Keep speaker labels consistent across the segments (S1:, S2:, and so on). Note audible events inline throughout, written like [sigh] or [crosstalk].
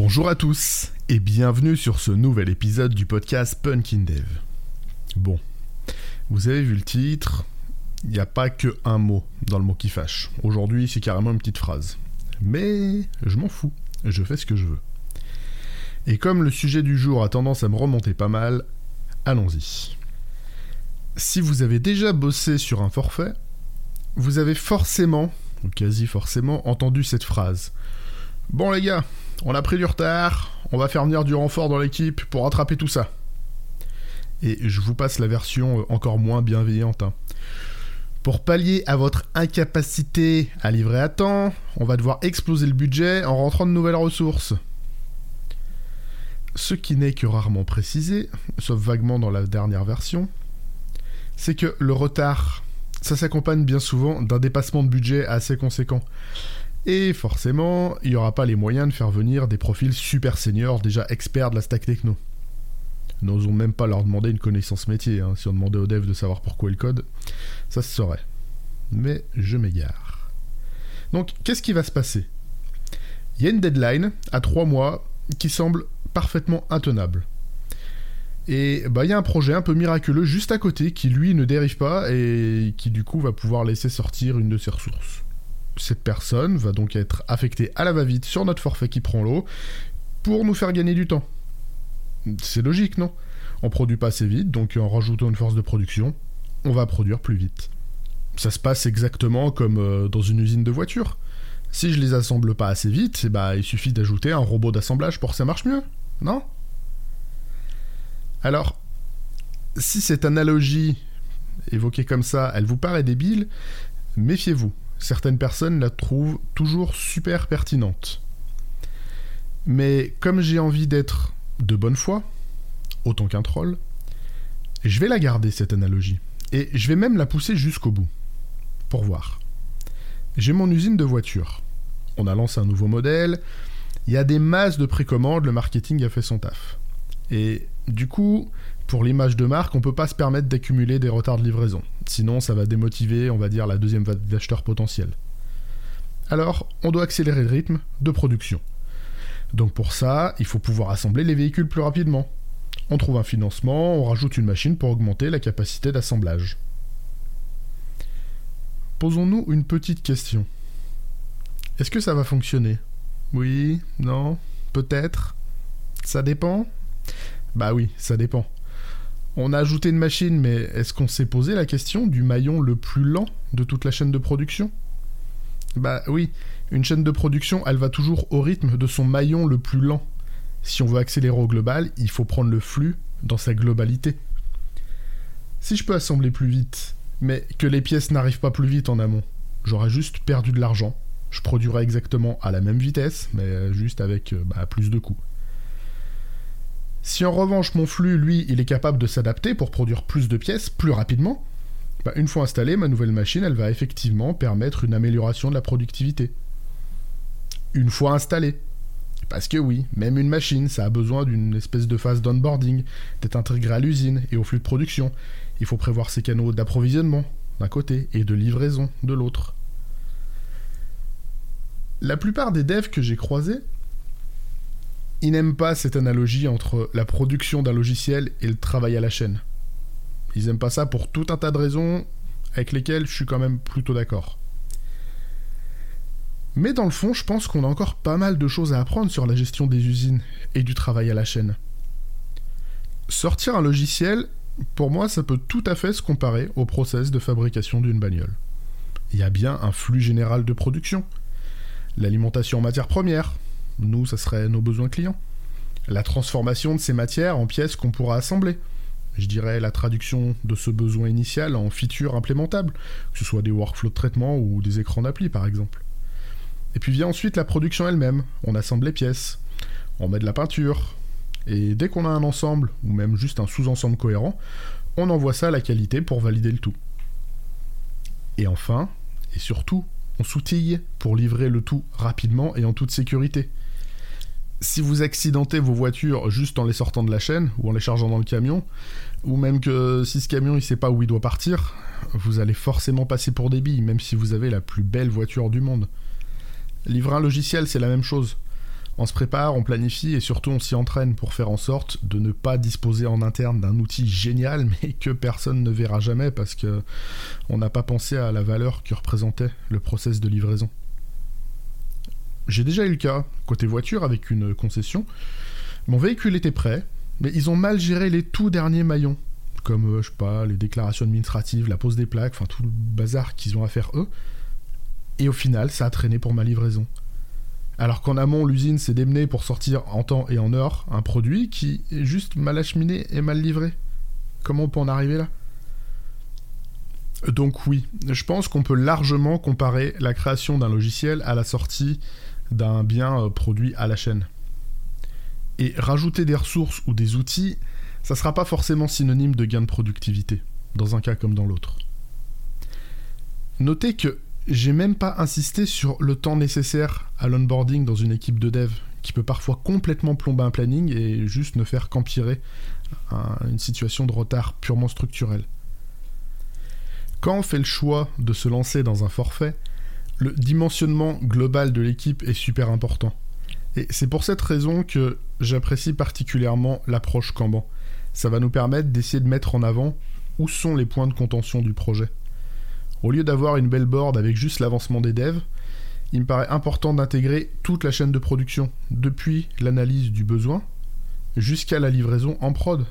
S1: Bonjour à tous et bienvenue sur ce nouvel épisode du podcast Punkin Dev. Bon, vous avez vu le titre, il n'y a pas que un mot dans le mot qui fâche. Aujourd'hui, c'est carrément une petite phrase. Mais je m'en fous, je fais ce que je veux. Et comme le sujet du jour a tendance à me remonter pas mal, allons-y. Si vous avez déjà bossé sur un forfait, vous avez forcément, ou quasi forcément, entendu cette phrase. Bon les gars, on a pris du retard, on va faire venir du renfort dans l'équipe pour rattraper tout ça. Et je vous passe la version euh, encore moins bienveillante. hein. Pour pallier à votre incapacité à livrer à temps, on va devoir exploser le budget en rentrant de nouvelles ressources. Ce qui n'est que rarement précisé, sauf vaguement dans la dernière version, c'est que le retard, ça s'accompagne bien souvent d'un dépassement de budget assez conséquent. Et forcément, il n'y aura pas les moyens de faire venir des profils super seniors déjà experts de la stack techno. N'osons même pas leur demander une connaissance métier, hein. si on demandait aux devs de savoir pourquoi ils codent, ça se saurait. Mais je m'égare. Donc, qu'est-ce qui va se passer? Il y a une deadline à 3 mois qui semble parfaitement intenable. Et bah il y a un projet un peu miraculeux juste à côté qui lui ne dérive pas et qui du coup va pouvoir laisser sortir une de ses ressources. Cette personne va donc être affectée à la va-vite sur notre forfait qui prend l'eau pour nous faire gagner du temps. C'est logique, non? On produit pas assez vite, donc en rajoutant une force de production, on va produire plus vite. Ça se passe exactement comme euh, dans une usine de voitures. Si je les assemble pas assez vite, bah, il suffit d'ajouter un robot d'assemblage pour que ça marche mieux, non? Alors, si cette analogie évoquée comme ça, elle vous paraît débile, méfiez-vous. Certaines personnes la trouvent toujours super pertinente. Mais comme j'ai envie d'être de bonne foi, autant qu'un troll, je vais la garder cette analogie. Et je vais même la pousser jusqu'au bout. Pour voir. J'ai mon usine de voitures. On a lancé un nouveau modèle. Il y a des masses de précommandes, le marketing a fait son taf. Et du coup, pour l'image de marque, on peut pas se permettre d'accumuler des retards de livraison. Sinon, ça va démotiver, on va dire, la deuxième vague d'acheteurs potentiels. Alors, on doit accélérer le rythme de production. Donc pour ça, il faut pouvoir assembler les véhicules plus rapidement. On trouve un financement, on rajoute une machine pour augmenter la capacité d'assemblage. Posons-nous une petite question. Est-ce que ça va fonctionner? Oui? Non? Peut-être? Ça dépend? Bah oui, ça dépend. On a ajouté une machine, mais est-ce qu'on s'est posé la question du maillon le plus lent de toute la chaîne de production? Bah oui, une chaîne de production, elle va toujours au rythme de son maillon le plus lent. Si on veut accélérer au global, il faut prendre le flux dans sa globalité. Si je peux assembler plus vite, mais que les pièces n'arrivent pas plus vite en amont, j'aurais juste perdu de l'argent. Je produirais exactement à la même vitesse, mais juste avec euh, bah, plus de coûts. Si en revanche mon flux, lui, il est capable de s'adapter pour produire plus de pièces plus rapidement, bah, une fois installée, ma nouvelle machine, elle va effectivement permettre une amélioration de la productivité. Une fois installée. Parce que oui, même une machine, ça a besoin d'une espèce de phase d'onboarding, d'être intégrée à l'usine et au flux de production. Il faut prévoir ses canaux d'approvisionnement d'un côté et de livraison de l'autre. La plupart des devs que j'ai croisés, ils n'aiment pas cette analogie entre la production d'un logiciel et le travail à la chaîne. Ils n'aiment pas ça pour tout un tas de raisons avec lesquelles je suis quand même plutôt d'accord. Mais dans le fond, je pense qu'on a encore pas mal de choses à apprendre sur la gestion des usines et du travail à la chaîne. Sortir un logiciel, pour moi, ça peut tout à fait se comparer au process de fabrication d'une bagnole. Il y a bien un flux général de production. L'alimentation en matières premières, nous, ça serait nos besoins clients. La transformation de ces matières en pièces qu'on pourra assembler. Je dirais la traduction de ce besoin initial en features implémentables, que ce soit des workflows de traitement ou des écrans d'appli par exemple. Et puis vient ensuite la production elle-même. On assemble les pièces, on met de la peinture, et dès qu'on a un ensemble, ou même juste un sous-ensemble cohérent, on envoie ça à la qualité pour valider le tout. Et enfin, et surtout, on s'outille pour livrer le tout rapidement et en toute sécurité. Si vous accidentez vos voitures juste en les sortant de la chaîne ou en les chargeant dans le camion, ou même que si ce camion il sait pas où il doit partir, vous allez forcément passer pour des billes, même si vous avez la plus belle voiture du monde. Livrer un logiciel, c'est la même chose. On se prépare, on planifie et surtout on s'y entraîne pour faire en sorte de ne pas disposer en interne d'un outil génial [laughs] mais que personne ne verra jamais parce que on n'a pas pensé à la valeur que représentait le process de livraison. J'ai déjà eu le cas côté voiture avec une concession. Mon véhicule était prêt, mais ils ont mal géré les tout derniers maillons, comme euh, je sais pas les déclarations administratives, la pose des plaques, enfin tout le bazar qu'ils ont à faire eux. Et au final, ça a traîné pour ma livraison. Alors qu'en amont, l'usine s'est démenée pour sortir en temps et en heure un produit qui est juste mal acheminé et mal livré. Comment on peut en arriver là? Donc oui, je pense qu'on peut largement comparer la création d'un logiciel à la sortie d'un bien euh, produit à la chaîne. Et rajouter des ressources ou des outils, ça ne sera pas forcément synonyme de gain de productivité, dans un cas comme dans l'autre. Notez que j'ai même pas insisté sur le temps nécessaire à l'onboarding dans une équipe de dev, qui peut parfois complètement plomber un planning et juste ne faire qu'empirer une situation de retard purement structurel. Quand on fait le choix de se lancer dans un forfait, le dimensionnement global de l'équipe est super important. Et c'est pour cette raison que j'apprécie particulièrement l'approche Kanban. Ça va nous permettre d'essayer de mettre en avant où sont les points de contention du projet. Au lieu d'avoir une belle board avec juste l'avancement des devs, il me paraît important d'intégrer toute la chaîne de production, depuis l'analyse du besoin jusqu'à la livraison en prod,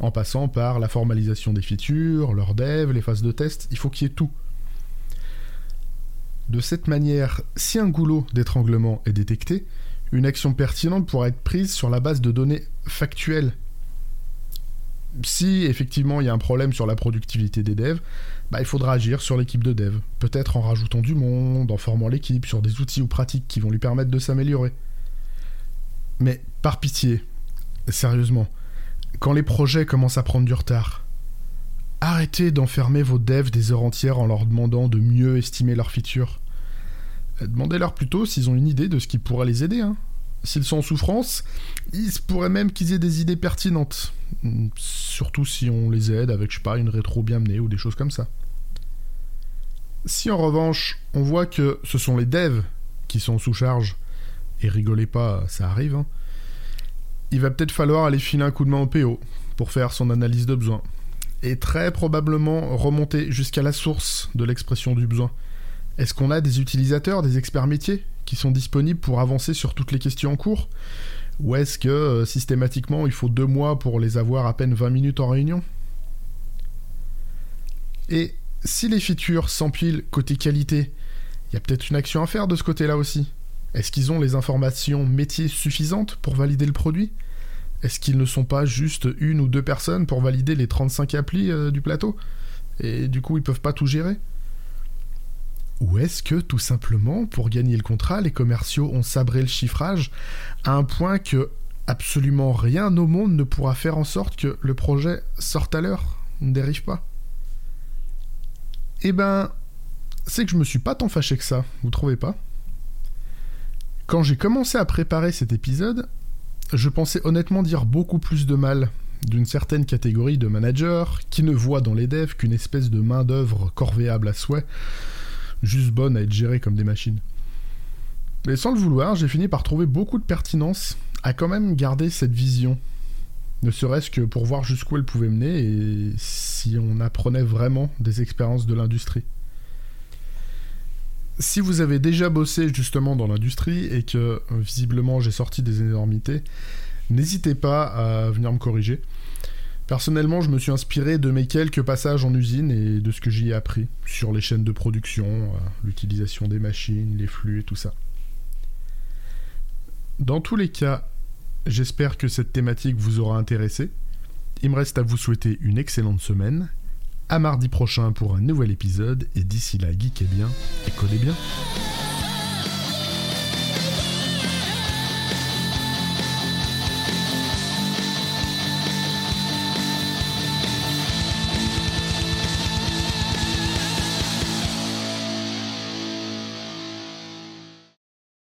S1: en passant par la formalisation des features, leur dev, les phases de test, il faut qu'il y ait tout. De cette manière, si un goulot d'étranglement est détecté, une action pertinente pourra être prise sur la base de données factuelles. Si effectivement il y a un problème sur la productivité des devs, bah, il faudra agir sur l'équipe de dev, peut-être en rajoutant du monde, en formant l'équipe sur des outils ou pratiques qui vont lui permettre de s'améliorer. Mais par pitié, sérieusement, quand les projets commencent à prendre du retard, arrêtez d'enfermer vos devs des heures entières en leur demandant de mieux estimer leurs features. Demandez-leur plutôt s'ils ont une idée de ce qui pourrait les aider. Hein. S'ils sont en souffrance, il se pourrait même qu'ils aient des idées pertinentes. Surtout si on les aide avec, je sais pas, une rétro bien menée ou des choses comme ça. Si en revanche, on voit que ce sont les devs qui sont sous charge, et rigolez pas, ça arrive, hein, il va peut-être falloir aller filer un coup de main au PO pour faire son analyse de besoin. Et très probablement remonter jusqu'à la source de l'expression du besoin. Est-ce qu'on a des utilisateurs, des experts métiers qui sont disponibles pour avancer sur toutes les questions en cours? Ou est-ce que euh, systématiquement il faut deux mois pour les avoir à peine 20 minutes en réunion? Et si les features s'empilent côté qualité, il y a peut-être une action à faire de ce côté-là aussi. Est-ce qu'ils ont les informations métiers suffisantes pour valider le produit? Est-ce qu'ils ne sont pas juste une ou deux personnes pour valider les 35 applis euh, du plateau? Et du coup, ils peuvent pas tout gérer? Ou est-ce que tout simplement, pour gagner le contrat, les commerciaux ont sabré le chiffrage à un point que absolument rien au monde ne pourra faire en sorte que le projet sorte à l'heure, ne dérive pas. Eh ben, c'est que je me suis pas tant fâché que ça, vous trouvez pas? Quand j'ai commencé à préparer cet épisode, je pensais honnêtement dire beaucoup plus de mal d'une certaine catégorie de managers qui ne voient dans les devs qu'une espèce de main-d'œuvre corvéable à souhait juste bonnes à être gérées comme des machines. Mais sans le vouloir, j'ai fini par trouver beaucoup de pertinence à quand même garder cette vision. Ne serait-ce que pour voir jusqu'où elle pouvait mener et si on apprenait vraiment des expériences de l'industrie. Si vous avez déjà bossé justement dans l'industrie et que visiblement j'ai sorti des énormités, n'hésitez pas à venir me corriger. Personnellement, je me suis inspiré de mes quelques passages en usine et de ce que j'y ai appris sur les chaînes de production, euh, l'utilisation des machines, les flux et tout ça. Dans tous les cas, j'espère que cette thématique vous aura intéressé. Il me reste à vous souhaiter une excellente semaine. À mardi prochain pour un nouvel épisode et d'ici là, geekez bien et codez bien.